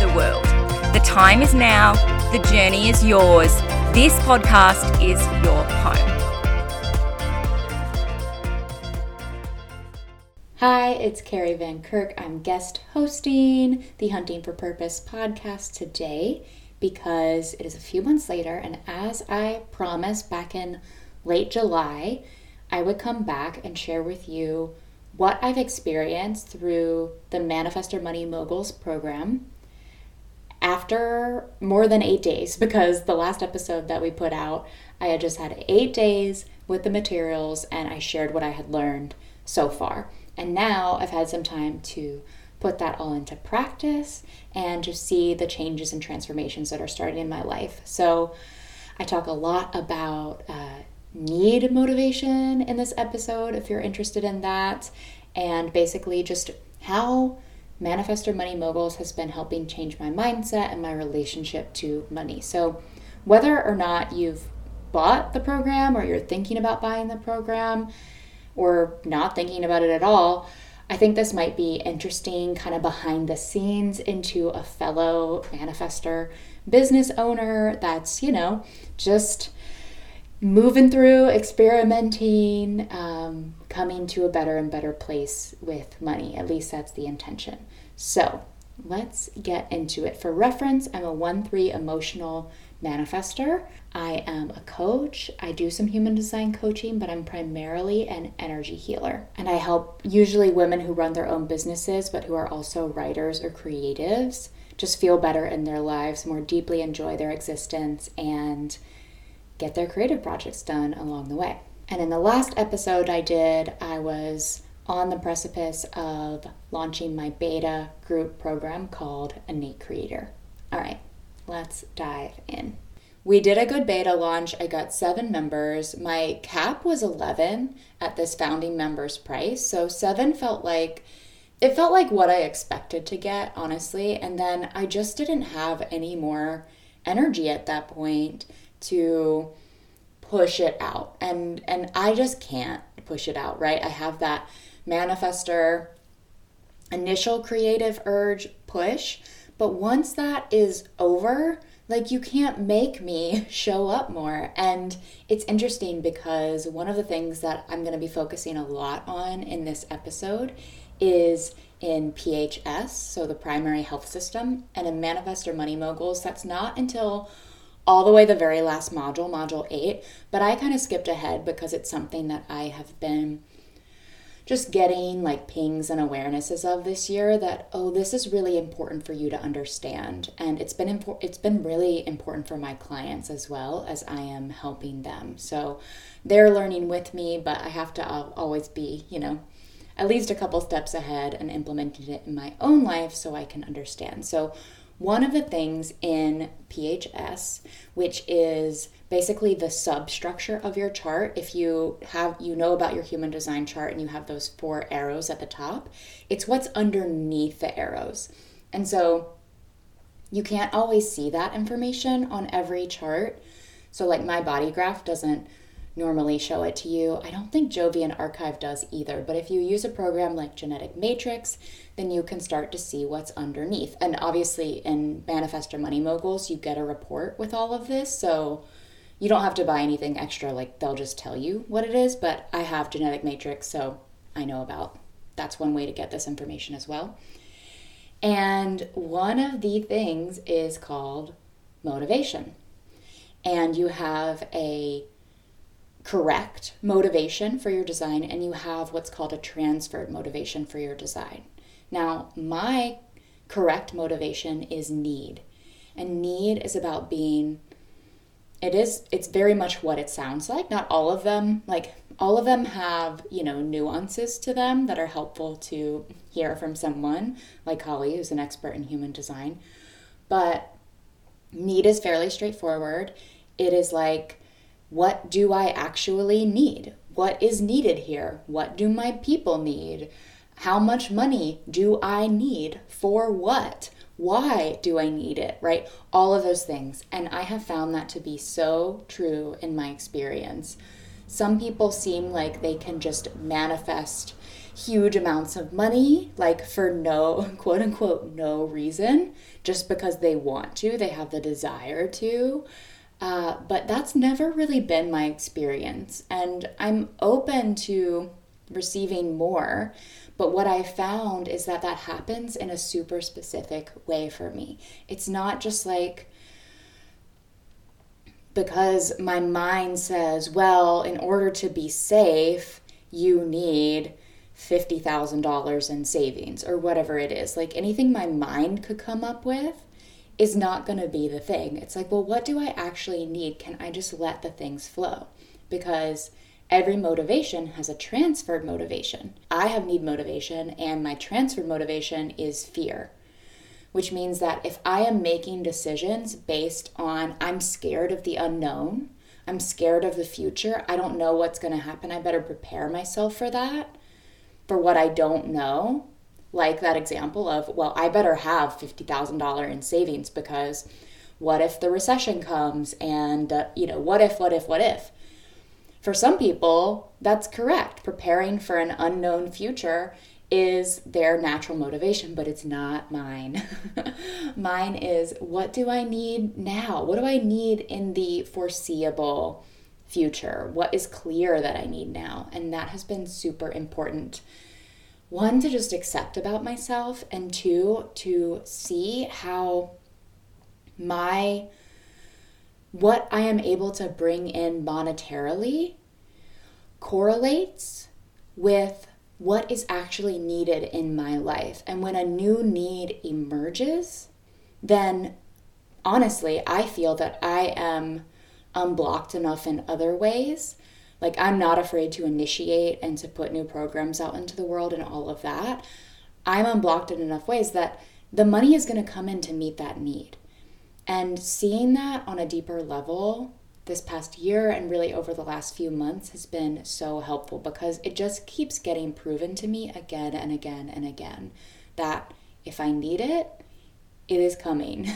the world. The time is now, the journey is yours. This podcast is your home. Hi, it's Carrie Van Kirk. I'm guest hosting the Hunting for Purpose podcast today because it is a few months later, and as I promised back in late July, I would come back and share with you what I've experienced through the Manifestor Money Moguls program after more than eight days because the last episode that we put out, I had just had eight days with the materials and I shared what I had learned so far. And now I've had some time to put that all into practice and to see the changes and transformations that are starting in my life. So I talk a lot about uh, need motivation in this episode if you're interested in that, and basically just how Manifestor Money Moguls has been helping change my mindset and my relationship to money. So, whether or not you've bought the program or you're thinking about buying the program or not thinking about it at all, I think this might be interesting, kind of behind the scenes into a fellow manifester business owner that's, you know, just moving through, experimenting, um, coming to a better and better place with money. At least that's the intention. So let's get into it. For reference, I'm a 1 3 emotional manifester. I am a coach. I do some human design coaching, but I'm primarily an energy healer. And I help usually women who run their own businesses, but who are also writers or creatives, just feel better in their lives, more deeply enjoy their existence, and get their creative projects done along the way. And in the last episode I did, I was on the precipice of launching my beta group program called Innate Creator. All right, let's dive in. We did a good beta launch. I got seven members. My cap was 11 at this founding members price. So seven felt like it felt like what I expected to get, honestly. And then I just didn't have any more energy at that point to push it out and and I just can't push it out right I have that manifester initial creative urge push. But once that is over like you can't make me show up more. And it's interesting because one of the things that I'm going to be focusing a lot on in this episode is in PHS so the primary health system and in manifestor money moguls that's not until all the way the very last module, module eight, but I kind of skipped ahead because it's something that I have been just getting like pings and awarenesses of this year that oh this is really important for you to understand. And it's been important it's been really important for my clients as well as I am helping them. So they're learning with me but I have to always be you know at least a couple steps ahead and implementing it in my own life so I can understand. So one of the things in PHS, which is basically the substructure of your chart, if you have you know about your human design chart and you have those four arrows at the top, it's what's underneath the arrows. And so you can't always see that information on every chart. So like my body graph doesn't normally show it to you. I don't think Jovian Archive does either, but if you use a program like Genetic Matrix, then you can start to see what's underneath. And obviously, in Manifestor Money Moguls, you get a report with all of this, so you don't have to buy anything extra, like they'll just tell you what it is. But I have Genetic Matrix, so I know about that's one way to get this information as well. And one of the things is called motivation. And you have a correct motivation for your design and you have what's called a transferred motivation for your design. Now, my correct motivation is need. And need is about being it is it's very much what it sounds like. Not all of them, like all of them have, you know, nuances to them that are helpful to hear from someone like Holly who's an expert in human design. But need is fairly straightforward. It is like what do I actually need? What is needed here? What do my people need? How much money do I need for what? Why do I need it? Right? All of those things. And I have found that to be so true in my experience. Some people seem like they can just manifest huge amounts of money, like for no quote unquote no reason, just because they want to, they have the desire to. Uh, but that's never really been my experience. And I'm open to receiving more. But what I found is that that happens in a super specific way for me. It's not just like because my mind says, well, in order to be safe, you need $50,000 in savings or whatever it is. Like anything my mind could come up with is not going to be the thing. It's like, well, what do I actually need? Can I just let the things flow? Because every motivation has a transferred motivation. I have need motivation, and my transferred motivation is fear, which means that if I am making decisions based on I'm scared of the unknown, I'm scared of the future, I don't know what's going to happen, I better prepare myself for that, for what I don't know, like that example of, well, I better have $50,000 in savings because what if the recession comes and, uh, you know, what if, what if, what if? For some people, that's correct. Preparing for an unknown future is their natural motivation, but it's not mine. mine is what do I need now? What do I need in the foreseeable future? What is clear that I need now? And that has been super important one, to just accept about myself, and two, to see how my what I am able to bring in monetarily correlates with what is actually needed in my life. And when a new need emerges, then honestly, I feel that I am unblocked enough in other ways like, I'm not afraid to initiate and to put new programs out into the world and all of that. I'm unblocked in enough ways that the money is going to come in to meet that need. And seeing that on a deeper level this past year and really over the last few months has been so helpful because it just keeps getting proven to me again and again and again that if I need it, it is coming.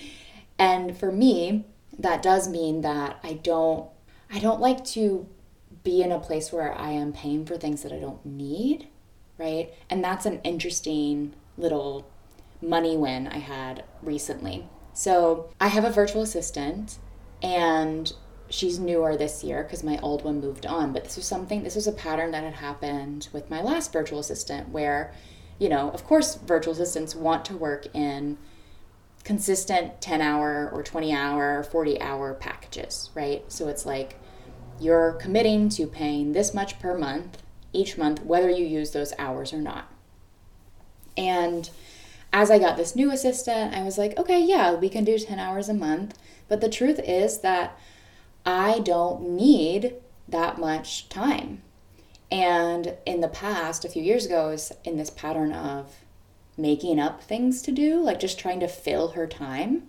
and for me, that does mean that I don't I don't like to be in a place where I am paying for things that I don't need, right? And that's an interesting little money win I had recently. So I have a virtual assistant and she's newer this year because my old one moved on. But this was something, this was a pattern that had happened with my last virtual assistant where, you know, of course, virtual assistants want to work in consistent 10 hour or 20 hour or 40 hour packages, right? So it's like, you're committing to paying this much per month each month, whether you use those hours or not. And as I got this new assistant, I was like, okay, yeah, we can do 10 hours a month. But the truth is that I don't need that much time. And in the past, a few years ago, I was in this pattern of making up things to do, like just trying to fill her time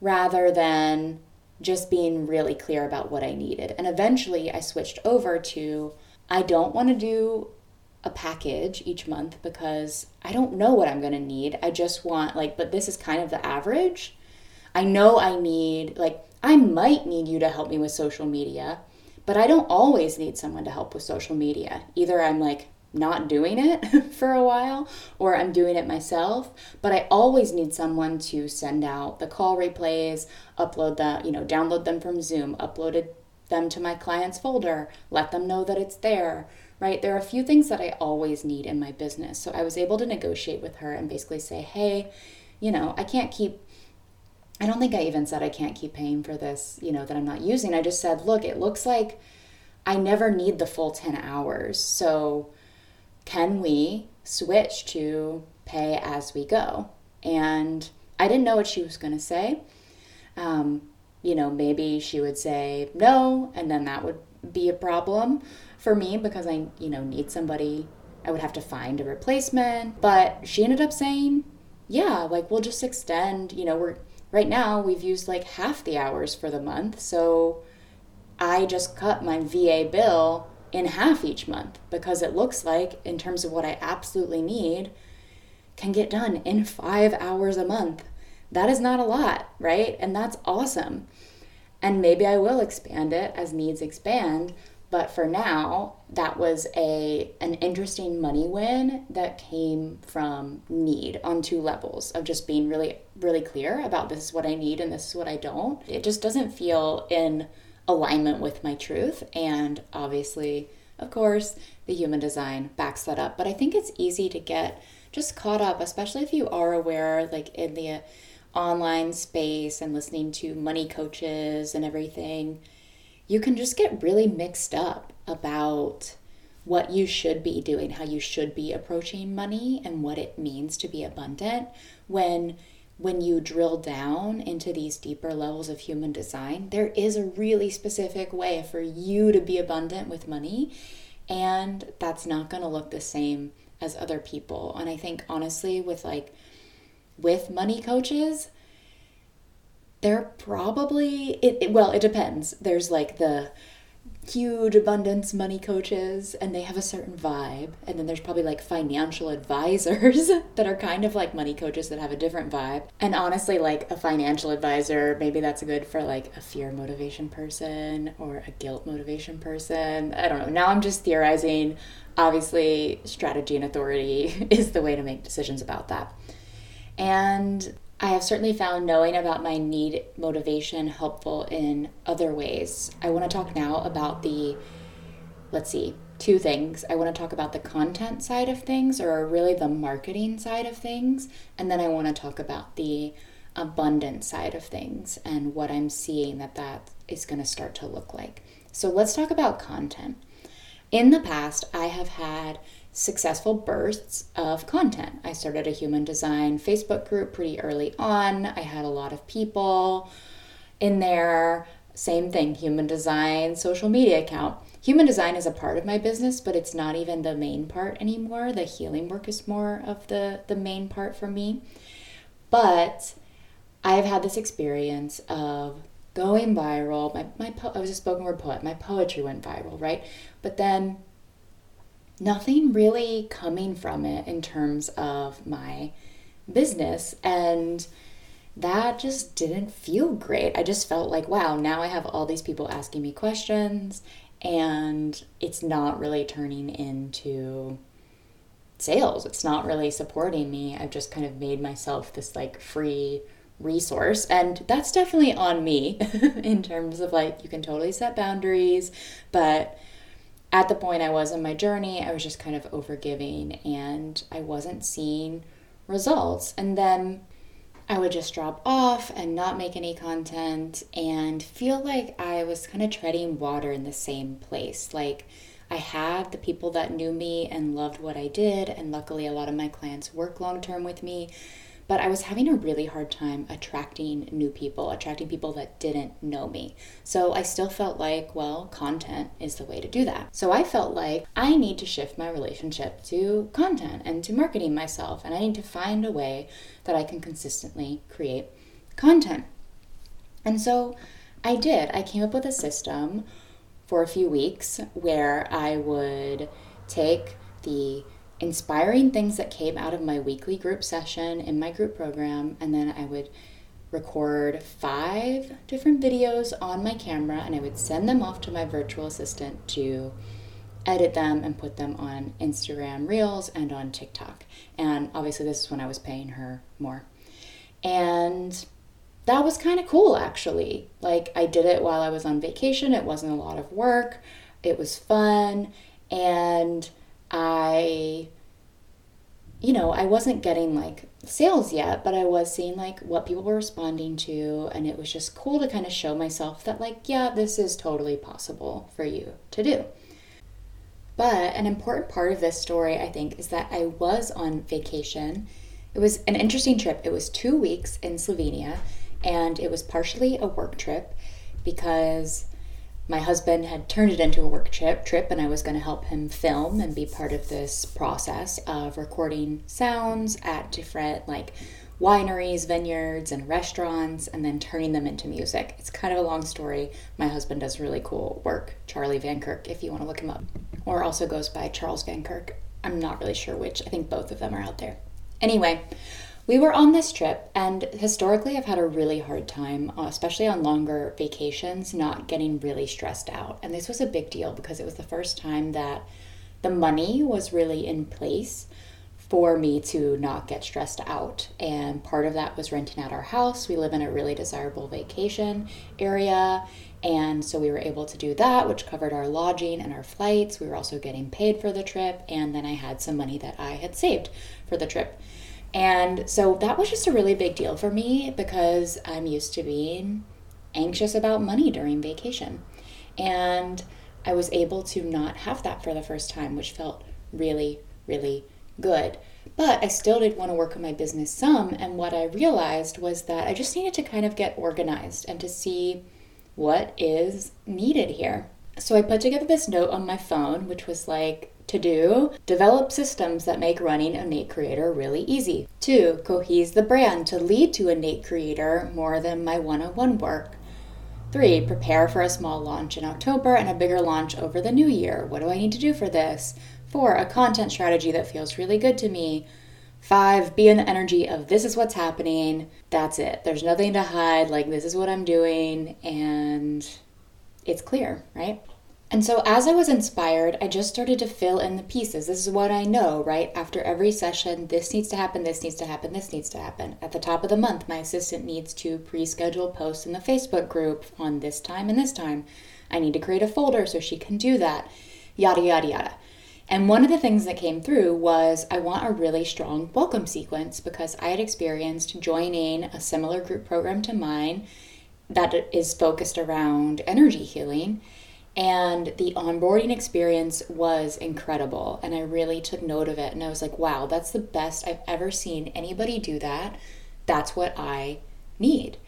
rather than just being really clear about what I needed. And eventually I switched over to I don't want to do a package each month because I don't know what I'm going to need. I just want, like, but this is kind of the average. I know I need, like, I might need you to help me with social media, but I don't always need someone to help with social media. Either I'm like not doing it for a while or I'm doing it myself, but I always need someone to send out the call replays, upload the, you know, download them from Zoom, uploaded them to my client's folder, let them know that it's there, right? There are a few things that I always need in my business. So I was able to negotiate with her and basically say, "Hey, you know, I can't keep I don't think I even said I can't keep paying for this, you know, that I'm not using. I just said, "Look, it looks like I never need the full 10 hours. So, can we switch to pay as we go? And I didn't know what she was going to say. Um, you know, maybe she would say no, and then that would be a problem for me because I, you know, need somebody. I would have to find a replacement. But she ended up saying, yeah, like we'll just extend, you know, we're right now we've used like half the hours for the month. So I just cut my VA bill in half each month because it looks like, in terms of what I absolutely need, can get done in five hours a month. That is not a lot, right? And that's awesome. And maybe I will expand it as needs expand. But for now, that was a an interesting money win that came from need on two levels of just being really really clear about this is what I need and this is what I don't. It just doesn't feel in alignment with my truth and obviously, of course, the human design backs that up. But I think it's easy to get just caught up, especially if you are aware like in the online space and listening to money coaches and everything you can just get really mixed up about what you should be doing, how you should be approaching money and what it means to be abundant when when you drill down into these deeper levels of human design, there is a really specific way for you to be abundant with money and that's not going to look the same as other people. And I think honestly with like with money coaches, they're probably it, it, well it depends. There's like the huge abundance money coaches and they have a certain vibe. And then there's probably like financial advisors that are kind of like money coaches that have a different vibe. And honestly like a financial advisor maybe that's good for like a fear motivation person or a guilt motivation person. I don't know. Now i'm just theorizing. Obviously strategy and authority is the way to make decisions about that and I have certainly found knowing about my need motivation helpful in other ways. I want to talk now about the, let's see, two things. I want to talk about the content side of things, or really the marketing side of things, and then I want to talk about the abundant side of things and what I'm seeing that that is going to start to look like. So let's talk about content. In the past, I have had successful bursts of content. I started a human design Facebook group pretty early on. I had a lot of people in there. Same thing, human design social media account. Human design is a part of my business, but it's not even the main part anymore. The healing work is more of the the main part for me. But I have had this experience of going viral. My, my po- I was a spoken word poet. My poetry went viral, right? But then nothing really coming from it in terms of my business. And that just didn't feel great. I just felt like, wow, now I have all these people asking me questions, and it's not really turning into sales. It's not really supporting me. I've just kind of made myself this like free resource and that's definitely on me in terms of like you can totally set boundaries but at the point I was in my journey, I was just kind of overgiving and I wasn't seeing results. And then I would just drop off and not make any content and feel like I was kind of treading water in the same place. Like I had the people that knew me and loved what I did, and luckily, a lot of my clients work long term with me but I was having a really hard time attracting new people, attracting people that didn't know me. So I still felt like, well, content is the way to do that. So I felt like I need to shift my relationship to content and to marketing myself, and I need to find a way that I can consistently create content. And so I did. I came up with a system for a few weeks where I would take the inspiring things that came out of my weekly group session in my group program, and then I would record five different videos on my camera and I would send them off to my virtual assistant to edit them and put them on Instagram Reels and on TikTok. And obviously, this is when I was paying her more. And that was kind of cool actually. Like, I did it while I was on vacation, it wasn't a lot of work, it was fun, and I you know, I wasn't getting like sales yet, but I was seeing like what people were responding to. And it was just cool to kind of show myself that, like, yeah, this is totally possible for you to do. But an important part of this story, I think, is that I was on vacation. It was an interesting trip. It was two weeks in Slovenia, and it was partially a work trip because my husband had turned it into a work trip trip and I was going to help him film and be part of this process of recording sounds at different like wineries, vineyards and restaurants and then turning them into music. It's kind of a long story. My husband does really cool work, Charlie Van Kirk if you want to look him up. Or also goes by Charles Van Kirk. I'm not really sure which. I think both of them are out there. Anyway, we were on this trip, and historically, I've had a really hard time, uh, especially on longer vacations, not getting really stressed out. And this was a big deal because it was the first time that the money was really in place for me to not get stressed out. And part of that was renting out our house. We live in a really desirable vacation area. And so we were able to do that, which covered our lodging and our flights. We were also getting paid for the trip. And then I had some money that I had saved for the trip. And so that was just a really big deal for me because I'm used to being anxious about money during vacation. And I was able to not have that for the first time, which felt really, really good. But I still did want to work on my business some. And what I realized was that I just needed to kind of get organized and to see what is needed here. So I put together this note on my phone, which was like, to do, develop systems that make running Innate Creator really easy. Two, cohese the brand to lead to Innate Creator more than my one on one work. Three, prepare for a small launch in October and a bigger launch over the new year. What do I need to do for this? Four, a content strategy that feels really good to me. Five, be in the energy of this is what's happening. That's it. There's nothing to hide. Like, this is what I'm doing. And it's clear, right? And so, as I was inspired, I just started to fill in the pieces. This is what I know, right? After every session, this needs to happen, this needs to happen, this needs to happen. At the top of the month, my assistant needs to pre schedule posts in the Facebook group on this time and this time. I need to create a folder so she can do that, yada, yada, yada. And one of the things that came through was I want a really strong welcome sequence because I had experienced joining a similar group program to mine that is focused around energy healing and the onboarding experience was incredible. And I really took note of it. And I was like, wow, that's the best I've ever seen anybody do that. That's what I need.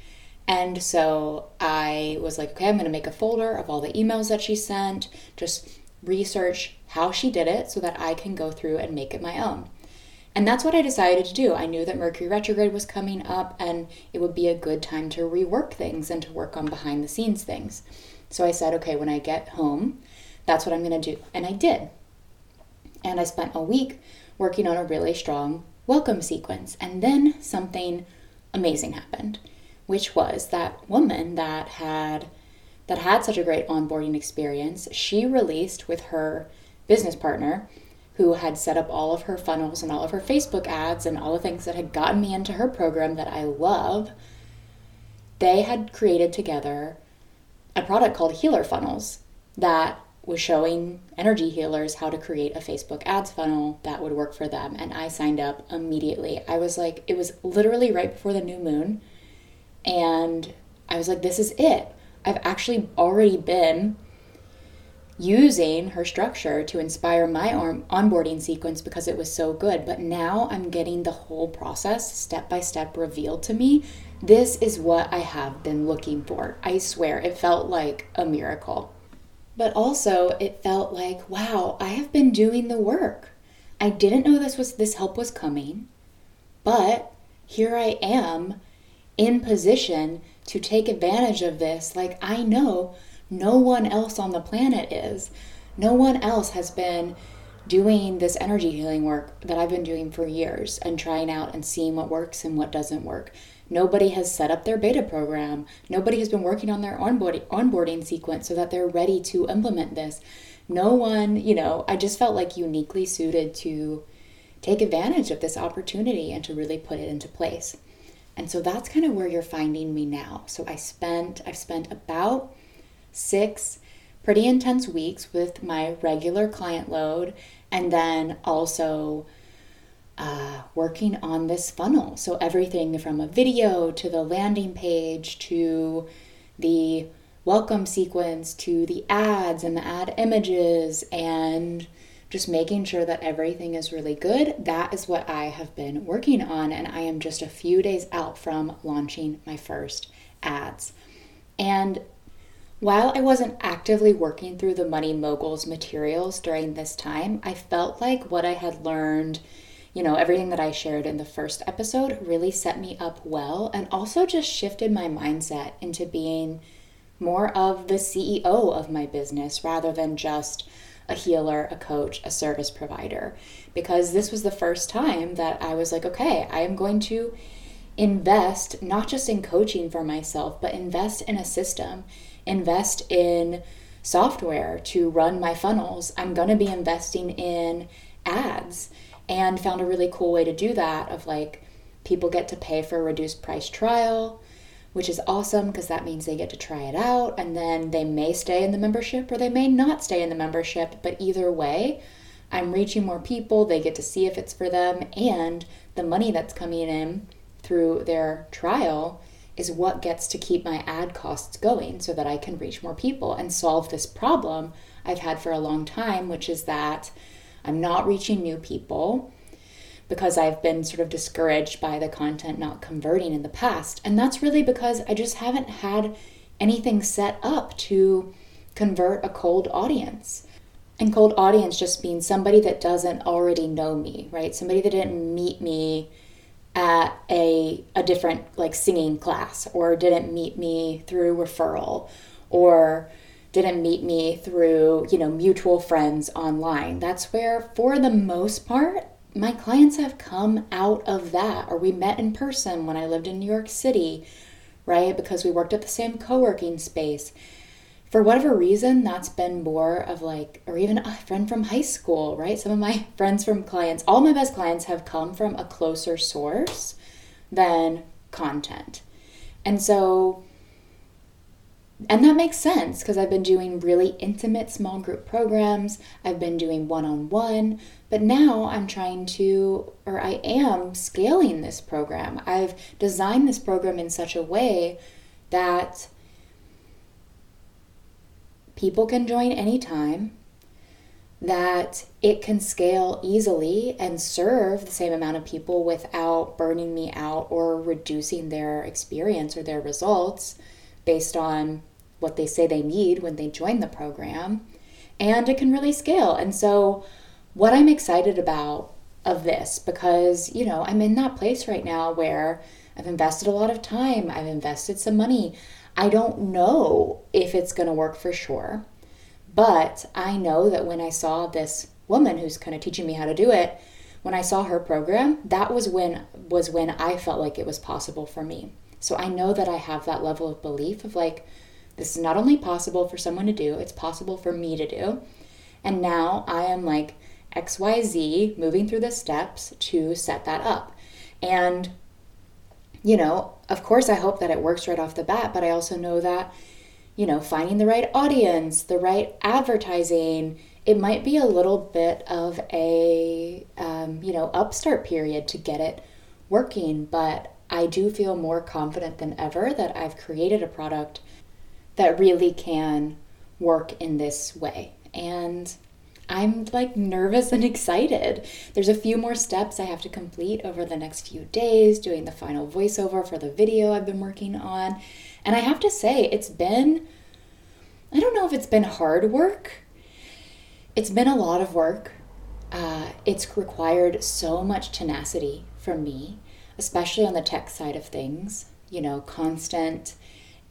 And so I was like, okay, I'm going to make a folder of all the emails that she sent, just research how she did it so that I can go through and make it my own. And that's what I decided to do. I knew that Mercury retrograde was coming up and it would be a good time to rework things and to work on behind the scenes things. So I said, okay, when I get home, that's what I'm going to do. And I did. And I spent a week working on a really strong welcome sequence. And then something amazing happened, which was that woman that had that had such a great onboarding experience, she released with her business partner who had set up all of her funnels and all of her Facebook ads and all the things that had gotten me into her program that I love. They had created together a product called Healer Funnels that was showing energy healers how to create a Facebook ads funnel that would work for them. And I signed up immediately. I was like, it was literally right before the new moon. And I was like, this is it. I've actually already been using her structure to inspire my onboarding sequence because it was so good. But now I'm getting the whole process step by step revealed to me this is what I have been looking for. I swear, it felt like a miracle. But also, it felt like, wow, I have been doing the work. I didn't know this was this help was coming, but here I am in position to take advantage of this like I know no one else on the planet is. No one else has been doing this energy healing work that I've been doing for years and trying out and seeing what works and what doesn't work. Nobody has set up their beta program. Nobody has been working on their onboarding, onboarding sequence so that they're ready to implement this. No one, you know, I just felt like uniquely suited to take advantage of this opportunity and to really put it into place. And so that's kind of where you're finding me now. So I spent I've spent about 6 pretty intense weeks with my regular client load and then also uh, working on this funnel. So, everything from a video to the landing page to the welcome sequence to the ads and the ad images and just making sure that everything is really good. That is what I have been working on, and I am just a few days out from launching my first ads. And while I wasn't actively working through the Money Moguls materials during this time, I felt like what I had learned, you know, everything that I shared in the first episode really set me up well and also just shifted my mindset into being more of the CEO of my business rather than just a healer, a coach, a service provider. Because this was the first time that I was like, okay, I am going to invest not just in coaching for myself, but invest in a system invest in software to run my funnels. I'm going to be investing in ads and found a really cool way to do that of like people get to pay for a reduced price trial which is awesome because that means they get to try it out and then they may stay in the membership or they may not stay in the membership but either way i'm reaching more people they get to see if it's for them and the money that's coming in through their trial is what gets to keep my ad costs going so that I can reach more people and solve this problem I've had for a long time, which is that I'm not reaching new people because I've been sort of discouraged by the content not converting in the past. And that's really because I just haven't had anything set up to convert a cold audience. And cold audience just means somebody that doesn't already know me, right? Somebody that didn't meet me at a, a different like singing class or didn't meet me through referral or didn't meet me through you know mutual friends online that's where for the most part my clients have come out of that or we met in person when i lived in new york city right because we worked at the same co-working space for whatever reason, that's been more of like, or even a friend from high school, right? Some of my friends from clients, all my best clients have come from a closer source than content. And so, and that makes sense because I've been doing really intimate small group programs, I've been doing one on one, but now I'm trying to, or I am scaling this program. I've designed this program in such a way that people can join anytime, that it can scale easily and serve the same amount of people without burning me out or reducing their experience or their results based on what they say they need when they join the program. And it can really scale. And so, what I'm excited about of this, because, you know, I'm in that place right now where I've invested a lot of time, I've invested some money, I don't know if it's going to work for sure, but I know that when I saw this woman who's kind of teaching me how to do it, when I saw her program, that was when was when I felt like it was possible for me. So I know that I have that level of belief of like this is not only possible for someone to do, it's possible for me to do. And now I am like XYZ moving through the steps to set that up. And you know, of course, I hope that it works right off the bat, but I also know that, you know, finding the right audience, the right advertising, it might be a little bit of a, um, you know, upstart period to get it working, but I do feel more confident than ever that I've created a product that really can work in this way. And I'm like nervous and excited. There's a few more steps I have to complete over the next few days, doing the final voiceover for the video I've been working on. And I have to say, it's been, I don't know if it's been hard work. It's been a lot of work. Uh, it's required so much tenacity from me, especially on the tech side of things. You know, constant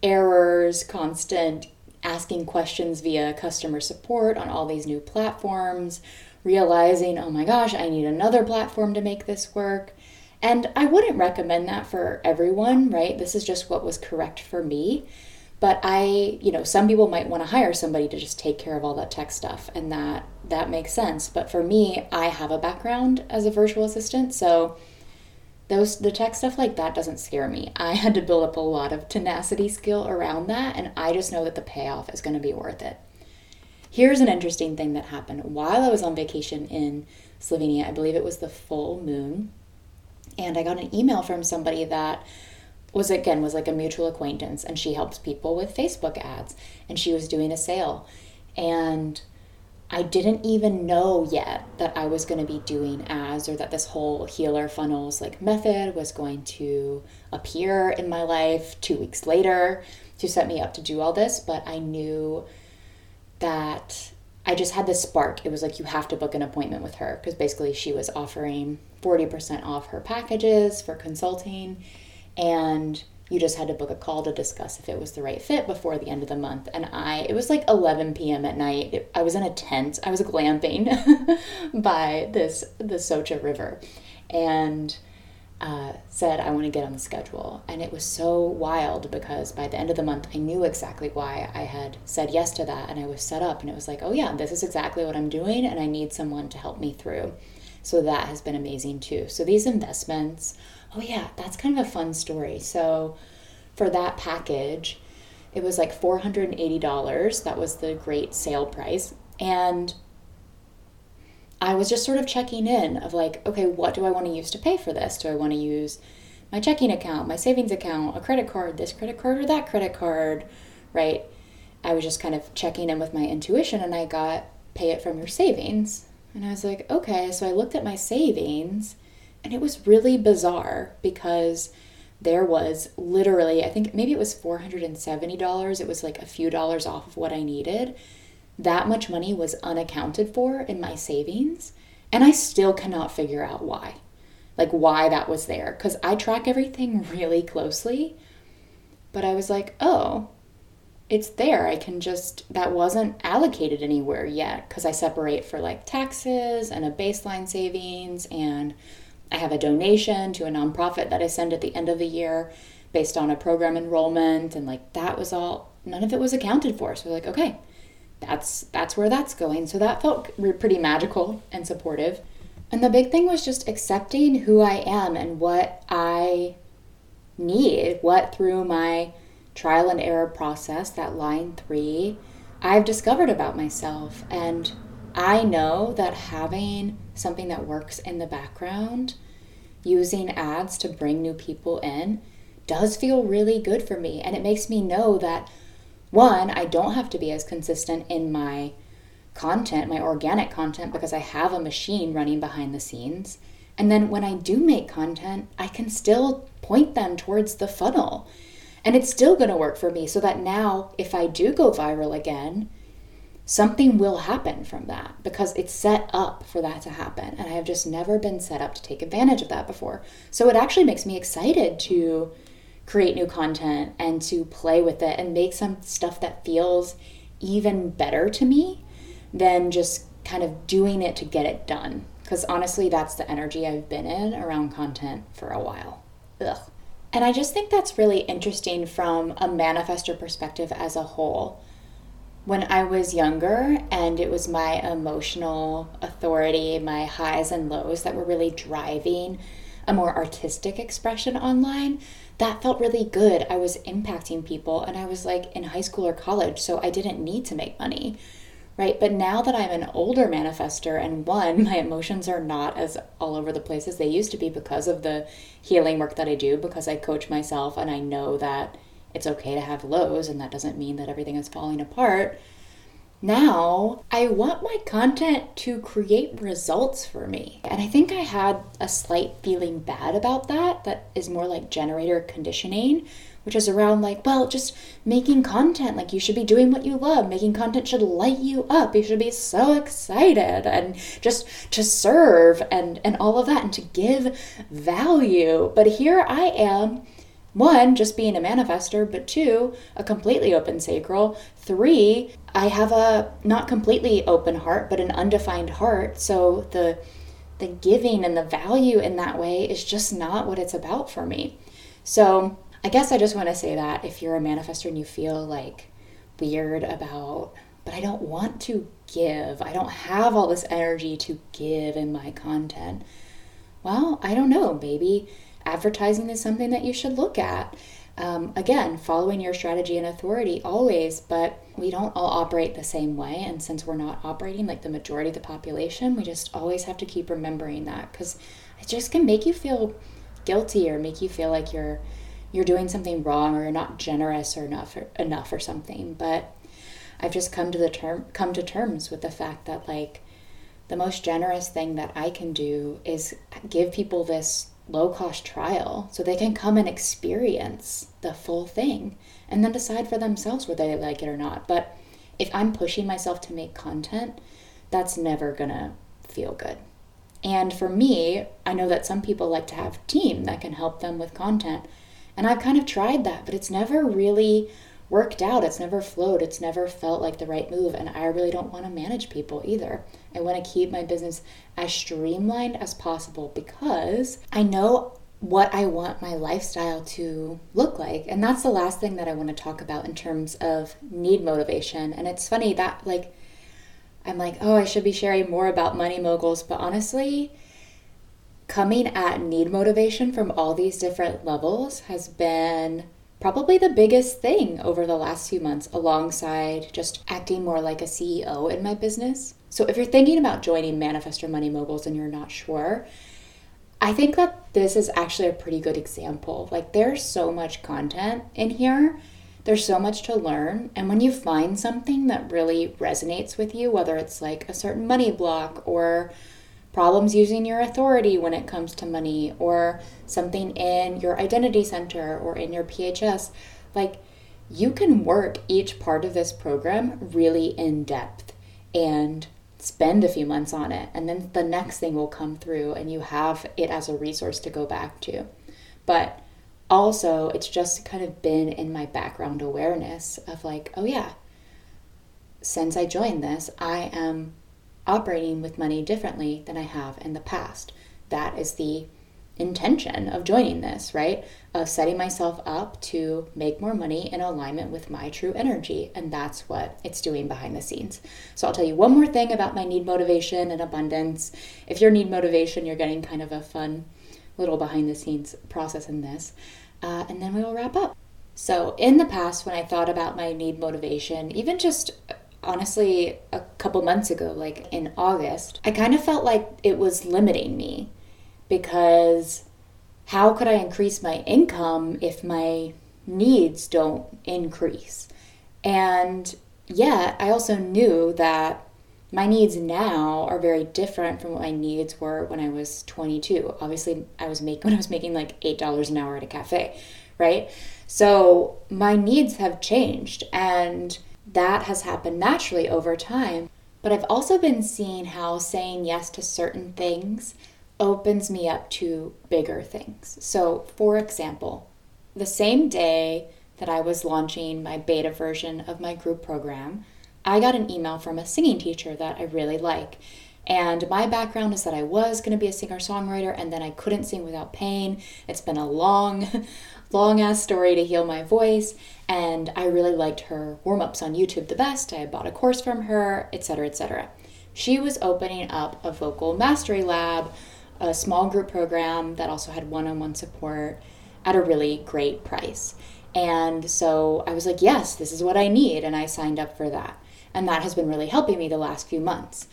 errors, constant asking questions via customer support on all these new platforms, realizing, oh my gosh, I need another platform to make this work. And I wouldn't recommend that for everyone, right? This is just what was correct for me. But I, you know, some people might want to hire somebody to just take care of all that tech stuff and that that makes sense. But for me, I have a background as a virtual assistant, so those the tech stuff like that doesn't scare me. I had to build up a lot of tenacity skill around that and I just know that the payoff is going to be worth it. here's an interesting thing that happened while I was on vacation in Slovenia. I believe it was the full moon. And I got an email from somebody that was again was like a mutual acquaintance and she helps people with Facebook ads and she was doing a sale and I didn't even know yet that I was going to be doing ads or that this whole healer funnels like method was going to appear in my life 2 weeks later to set me up to do all this but I knew that I just had this spark. It was like you have to book an appointment with her because basically she was offering 40% off her packages for consulting and you just had to book a call to discuss if it was the right fit before the end of the month. And I, it was like 11 p.m. at night. It, I was in a tent. I was glamping by this the Soča River, and uh, said I want to get on the schedule. And it was so wild because by the end of the month, I knew exactly why I had said yes to that, and I was set up. And it was like, oh yeah, this is exactly what I'm doing, and I need someone to help me through. So that has been amazing too. So these investments oh yeah, that's kind of a fun story. So for that package, it was like $480. That was the great sale price. And I was just sort of checking in of like, okay, what do I want to use to pay for this? Do I want to use my checking account, my savings account, a credit card, this credit card or that credit card, right? I was just kind of checking in with my intuition and I got pay it from your savings. And I was like, okay, so I looked at my savings and it was really bizarre because there was literally, I think maybe it was $470. It was like a few dollars off of what I needed. That much money was unaccounted for in my savings. And I still cannot figure out why. Like, why that was there. Because I track everything really closely. But I was like, oh, it's there. I can just, that wasn't allocated anywhere yet because I separate for like taxes and a baseline savings and I have a donation to a nonprofit that I send at the end of the year based on a program enrollment and like that was all none of it was accounted for. So like, okay, that's that's where that's going. So that felt pretty magical and supportive. And the big thing was just accepting who I am and what I need, what through my trial and error process, that line 3, I've discovered about myself and I know that having something that works in the background, using ads to bring new people in, does feel really good for me. And it makes me know that, one, I don't have to be as consistent in my content, my organic content, because I have a machine running behind the scenes. And then when I do make content, I can still point them towards the funnel. And it's still going to work for me so that now, if I do go viral again, something will happen from that because it's set up for that to happen. And I have just never been set up to take advantage of that before. So it actually makes me excited to create new content and to play with it and make some stuff that feels even better to me than just kind of doing it to get it done. Because honestly, that's the energy I've been in around content for a while. Ugh. And I just think that's really interesting from a manifester perspective as a whole when I was younger, and it was my emotional authority, my highs and lows that were really driving a more artistic expression online, that felt really good. I was impacting people, and I was like in high school or college, so I didn't need to make money, right? But now that I'm an older manifester, and one, my emotions are not as all over the place as they used to be because of the healing work that I do, because I coach myself, and I know that it's okay to have lows, and that doesn't mean that everything is falling apart. Now, I want my content to create results for me. And I think I had a slight feeling bad about that, that is more like generator conditioning, which is around like, well, just making content. Like, you should be doing what you love. Making content should light you up. You should be so excited and just to serve and, and all of that and to give value. But here I am one, just being a manifester, but two, a completely open sacral. Three, I have a not completely open heart, but an undefined heart. So the the giving and the value in that way is just not what it's about for me. So I guess I just want to say that if you're a manifester and you feel like weird about, but I don't want to give, I don't have all this energy to give in my content. Well, I don't know, maybe advertising is something that you should look at. Um, again, following your strategy and authority always, but we don't all operate the same way. And since we're not operating like the majority of the population, we just always have to keep remembering that because it just can make you feel guilty or make you feel like you're you're doing something wrong or you're not generous or enough or, enough or something. But I've just come to the term come to terms with the fact that like the most generous thing that I can do is give people this low cost trial so they can come and experience the full thing and then decide for themselves whether they like it or not. But if I'm pushing myself to make content, that's never gonna feel good. And for me, I know that some people like to have team that can help them with content. And I've kind of tried that, but it's never really worked out. It's never flowed. It's never felt like the right move. And I really don't want to manage people either. I want to keep my business as streamlined as possible because I know what I want my lifestyle to look like. And that's the last thing that I want to talk about in terms of need motivation. And it's funny that, like, I'm like, oh, I should be sharing more about money moguls. But honestly, coming at need motivation from all these different levels has been probably the biggest thing over the last few months, alongside just acting more like a CEO in my business. So, if you're thinking about joining Manifestor Money Moguls and you're not sure, I think that this is actually a pretty good example. Like, there's so much content in here, there's so much to learn. And when you find something that really resonates with you, whether it's like a certain money block or problems using your authority when it comes to money, or something in your identity center or in your PHS, like, you can work each part of this program really in depth and spend a few months on it and then the next thing will come through and you have it as a resource to go back to. But also it's just kind of been in my background awareness of like oh yeah since i joined this i am operating with money differently than i have in the past that is the intention of joining this, right? Of setting myself up to make more money in alignment with my true energy. And that's what it's doing behind the scenes. So I'll tell you one more thing about my need motivation and abundance. If you're need motivation, you're getting kind of a fun little behind the scenes process in this. Uh, and then we will wrap up. So, in the past, when I thought about my need motivation, even just honestly a couple months ago, like in August, I kind of felt like it was limiting me because how could I increase my income if my needs don't increase? And yet, I also knew that my needs now are very different from what my needs were when I was 22. Obviously, I was making when I was making like $8 an hour at a cafe, right? So, my needs have changed and that has happened naturally over time. But I've also been seeing how saying yes to certain things opens me up to bigger things. So, for example, the same day that I was launching my beta version of my group program, I got an email from a singing teacher that I really like. And my background is that I was going to be a singer songwriter and then I couldn't sing without pain. It's been a long, long ass story to heal my voice. And I really liked her warm ups on YouTube the best. I bought a course from her, etc., etc. She was opening up a vocal mastery lab a small group program that also had one on one support at a really great price. And so I was like, yes, this is what I need. And I signed up for that. And that has been really helping me the last few months.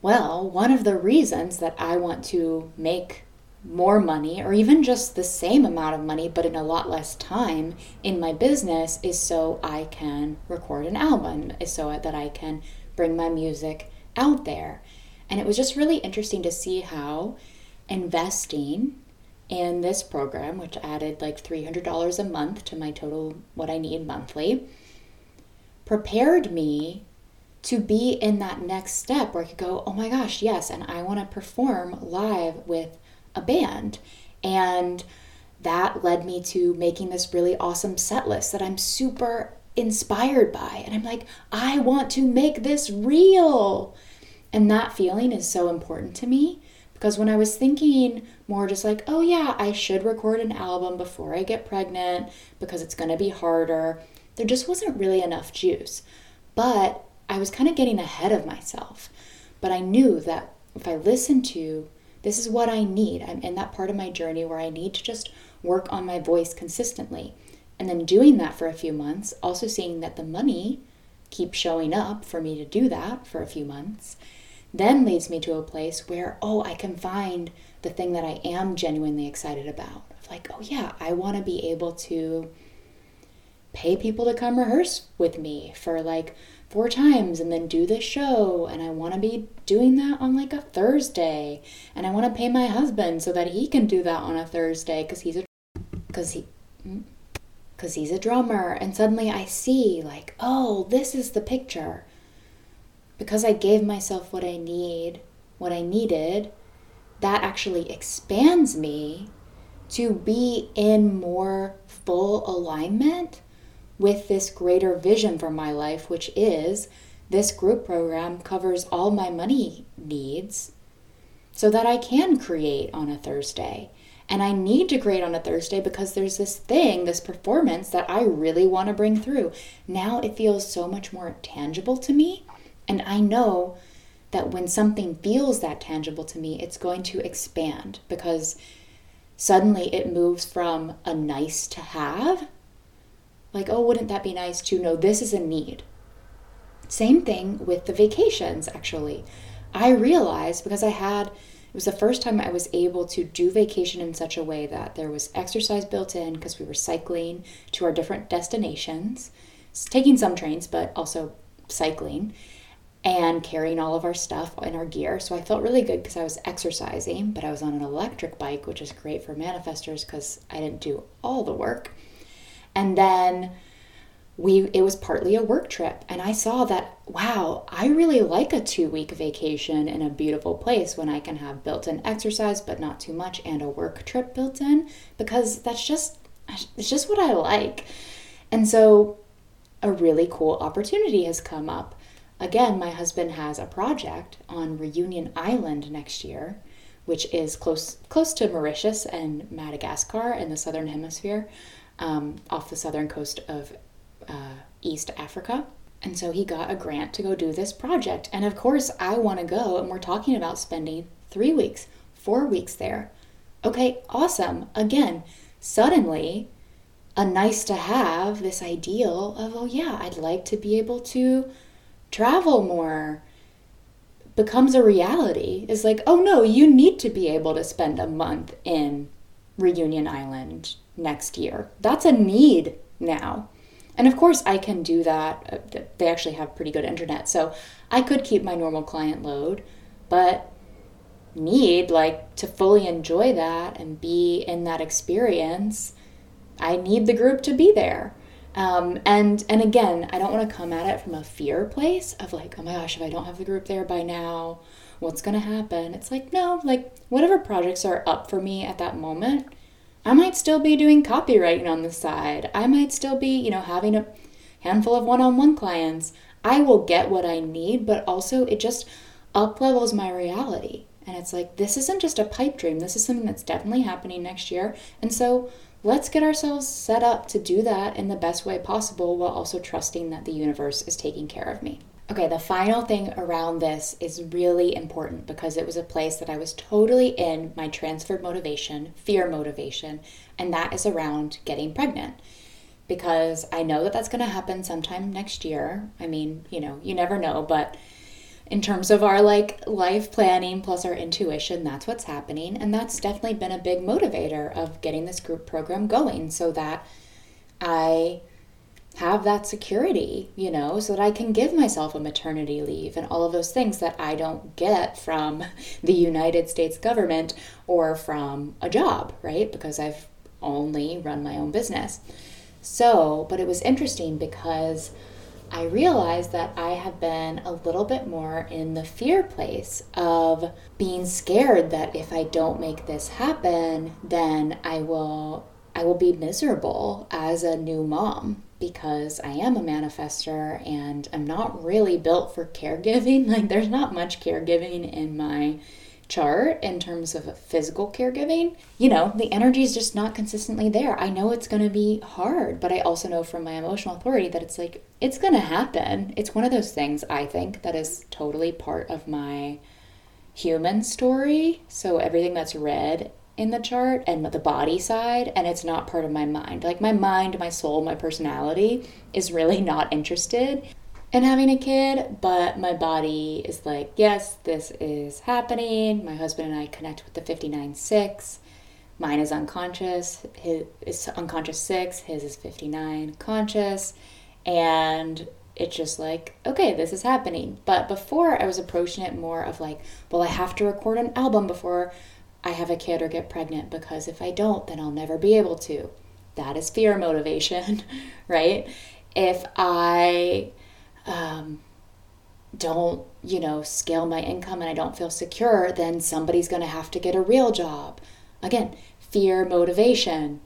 Well, one of the reasons that I want to make more money or even just the same amount of money but in a lot less time in my business is so I can record an album, is so that I can bring my music out there. And it was just really interesting to see how investing in this program, which added like $300 a month to my total what I need monthly, prepared me to be in that next step where I could go, oh my gosh, yes, and I want to perform live with a band. And that led me to making this really awesome set list that I'm super inspired by. And I'm like, I want to make this real. And that feeling is so important to me because when I was thinking more just like, oh yeah, I should record an album before I get pregnant because it's going to be harder, there just wasn't really enough juice. But I was kind of getting ahead of myself. But I knew that if I listened to this is what I need, I'm in that part of my journey where I need to just work on my voice consistently. And then doing that for a few months, also seeing that the money keep showing up for me to do that for a few months then leads me to a place where, oh, I can find the thing that I am genuinely excited about. Like, oh, yeah, I want to be able to pay people to come rehearse with me for like four times and then do the show. And I want to be doing that on like a Thursday. And I want to pay my husband so that he can do that on a Thursday because he's a, because he, mm, because he's a drummer. And suddenly I see like, oh, this is the picture because I gave myself what I need, what I needed, that actually expands me to be in more full alignment with this greater vision for my life, which is this group program covers all my money needs so that I can create on a Thursday. And I need to create on a Thursday because there's this thing, this performance that I really want to bring through. Now it feels so much more tangible to me and I know that when something feels that tangible to me, it's going to expand because suddenly it moves from a nice to have, like, oh, wouldn't that be nice to know this is a need. Same thing with the vacations, actually. I realized because I had, it was the first time I was able to do vacation in such a way that there was exercise built in because we were cycling to our different destinations, taking some trains, but also cycling and carrying all of our stuff and our gear. So I felt really good because I was exercising, but I was on an electric bike, which is great for manifestors because I didn't do all the work. And then we it was partly a work trip. And I saw that wow, I really like a 2-week vacation in a beautiful place when I can have built-in exercise but not too much and a work trip built in because that's just it's just what I like. And so a really cool opportunity has come up. Again, my husband has a project on Reunion Island next year, which is close close to Mauritius and Madagascar in the southern hemisphere, um, off the southern coast of uh, East Africa. And so he got a grant to go do this project. And of course, I want to go, and we're talking about spending three weeks, four weeks there. Okay, awesome. Again, suddenly, a nice to have this ideal of, oh, yeah, I'd like to be able to travel more becomes a reality is like oh no you need to be able to spend a month in reunion island next year. That's a need now. And of course i can do that. Uh, they actually have pretty good internet so i could keep my normal client load but need like to fully enjoy that and be in that experience i need the group to be there. Um, and and again, I don't want to come at it from a fear place of like, oh my gosh, if I don't have the group there by now, what's gonna happen? It's like no, like whatever projects are up for me at that moment, I might still be doing copywriting on the side. I might still be, you know, having a handful of one-on-one clients. I will get what I need, but also it just up levels my reality. And it's like this isn't just a pipe dream. This is something that's definitely happening next year. And so let's get ourselves set up to do that in the best way possible while also trusting that the universe is taking care of me. Okay, the final thing around this is really important because it was a place that I was totally in my transferred motivation, fear motivation, and that is around getting pregnant. Because I know that that's going to happen sometime next year. I mean, you know, you never know, but in terms of our like life planning plus our intuition that's what's happening and that's definitely been a big motivator of getting this group program going so that i have that security you know so that i can give myself a maternity leave and all of those things that i don't get from the united states government or from a job right? Because i've only run my own business. So but it was interesting because I realized that I have been a little bit more in the fear place of being scared that if I don't make this happen, then I will I will be miserable as a new mom because I am a manifestor and I'm not really built for caregiving. Like there's not much caregiving in my chart in terms of physical caregiving, you know, the energy is just not consistently there. I know it's going to be hard, but I also know from my emotional authority that it's like, it's going to happen. It's one of those things I think that is totally part of my human story. So everything that's red in the chart and the body side, and it's not part of my mind. Like my mind, my soul, my personality is really not interested in having a kid, but my body is like, yes, this is happening. My husband and I connect with the 59 6. Mine is unconscious. His is unconscious 6. His is 59 conscious. And it's just like, okay, this is happening. But before I was approaching it more of like, well, I have to record an album before I have a kid or get pregnant because if I don't, then I'll never be able to. That is fear motivation, right? If I um, don't, you know, scale my income and I don't feel secure, then somebody's going to have to get a real job. Again, fear motivation.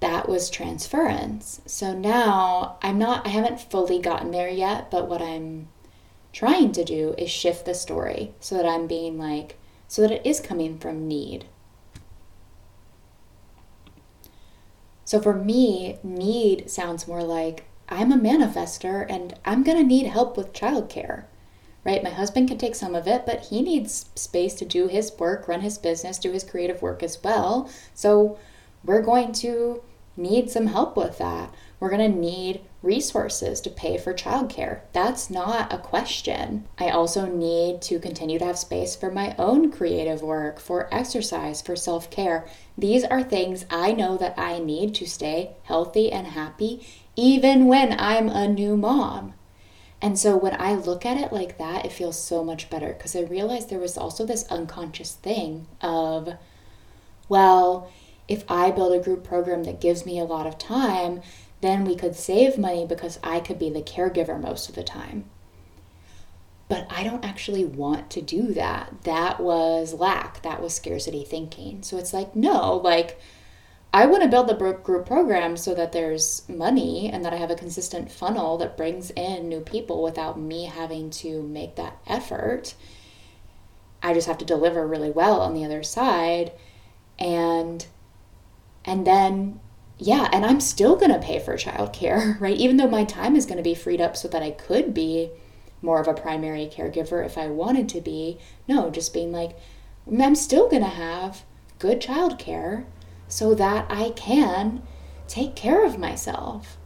That was transference. So now I'm not, I haven't fully gotten there yet, but what I'm trying to do is shift the story so that I'm being like, so that it is coming from need. So for me, need sounds more like I'm a manifestor and I'm going to need help with childcare. Right? My husband can take some of it, but he needs space to do his work, run his business, do his creative work as well. So we're going to need some help with that. We're going to need resources to pay for childcare. That's not a question. I also need to continue to have space for my own creative work, for exercise, for self care. These are things I know that I need to stay healthy and happy, even when I'm a new mom. And so when I look at it like that, it feels so much better because I realized there was also this unconscious thing of, well, if I build a group program that gives me a lot of time, then we could save money because I could be the caregiver most of the time. But I don't actually want to do that. That was lack, that was scarcity thinking. So it's like, no, like, I want to build the group program so that there's money and that I have a consistent funnel that brings in new people without me having to make that effort. I just have to deliver really well on the other side and and then yeah, and I'm still going to pay for childcare, right? Even though my time is going to be freed up so that I could be more of a primary caregiver if I wanted to be. No, just being like, mm, I'm still going to have good childcare so that I can take care of myself.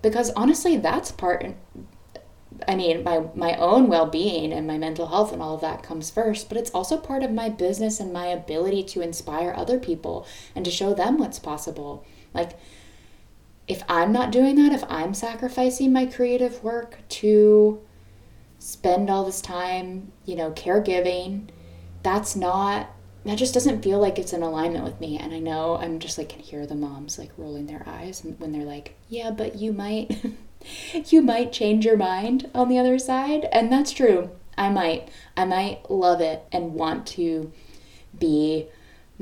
Because honestly, that's part I mean, my my own well-being and my mental health and all of that comes first, but it's also part of my business and my ability to inspire other people and to show them what's possible. Like, if I'm not doing that, if I'm sacrificing my creative work to spend all this time, you know, caregiving, that's not, that just doesn't feel like it's in alignment with me. And I know I'm just like, can hear the moms like rolling their eyes when they're like, yeah, but you might, you might change your mind on the other side. And that's true. I might. I might love it and want to be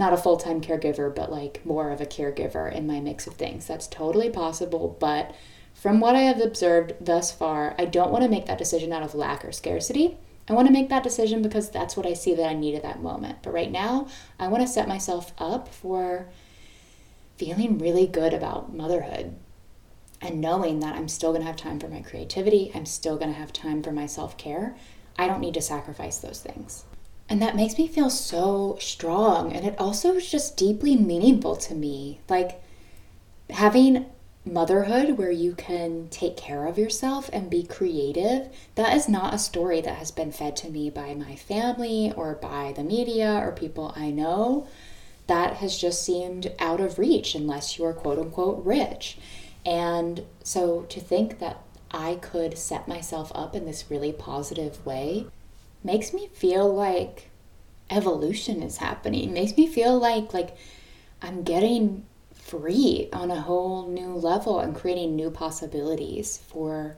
not a full time caregiver, but like more of a caregiver in my mix of things. That's totally possible. But from what I have observed thus far, I don't want to make that decision out of lack or scarcity. I want to make that decision because that's what I see that I need at that moment. But right now, I want to set myself up for feeling really good about motherhood and knowing that I'm still going to have time for my creativity, I'm still going to have time for my self care. I don't need to sacrifice those things. And that makes me feel so strong. And it also is just deeply meaningful to me. Like having motherhood where you can take care of yourself and be creative, that is not a story that has been fed to me by my family or by the media or people I know. That has just seemed out of reach unless you're quote unquote rich. And so to think that I could set myself up in this really positive way makes me feel like evolution is happening. Makes me feel like like I'm getting free on a whole new level and creating new possibilities for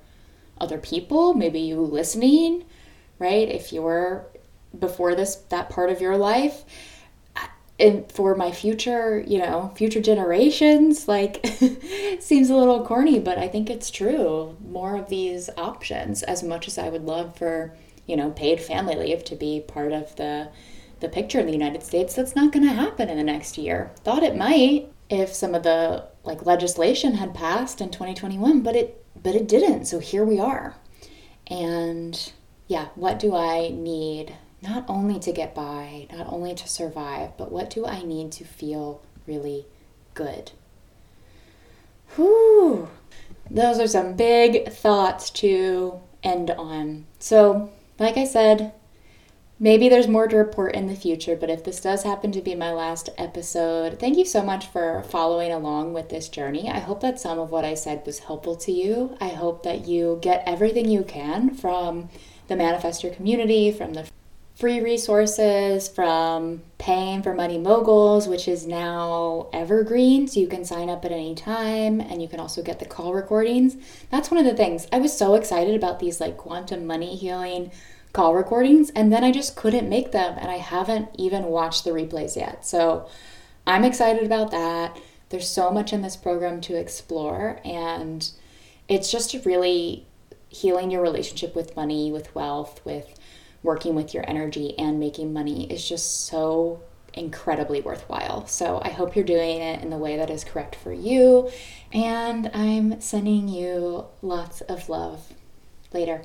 other people, maybe you listening, right? If you're before this that part of your life, and for my future, you know, future generations, like seems a little corny, but I think it's true. More of these options as much as I would love for you know, paid family leave to be part of the the picture in the United States, that's not going to happen in the next year. Thought it might if some of the like legislation had passed in 2021, but it but it didn't. So here we are. And yeah, what do I need not only to get by, not only to survive, but what do I need to feel really good? Whew. those are some big thoughts to end on. So, like I said, maybe there's more to report in the future, but if this does happen to be my last episode, thank you so much for following along with this journey. I hope that some of what I said was helpful to you. I hope that you get everything you can from the Manifestor community, from the free resources from paying for Money Moguls, which is now evergreen. So you can sign up at any time and you can also get the call recordings. That's one of the things. I was so excited about these like quantum money healing call recordings, and then I just couldn't make them. And I haven't even watched the replays yet. So I'm excited about that. There's so much in this program to explore, and it's just really healing your relationship with money, with wealth, with working with your energy and making money is just so incredibly worthwhile. So I hope you're doing it in the way that is correct for you. And I'm sending you lots of love. Later.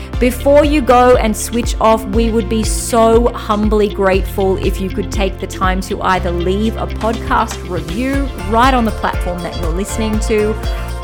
Before you go and switch off, we would be so humbly grateful if you could take the time to either leave a podcast review right on the platform that you're listening to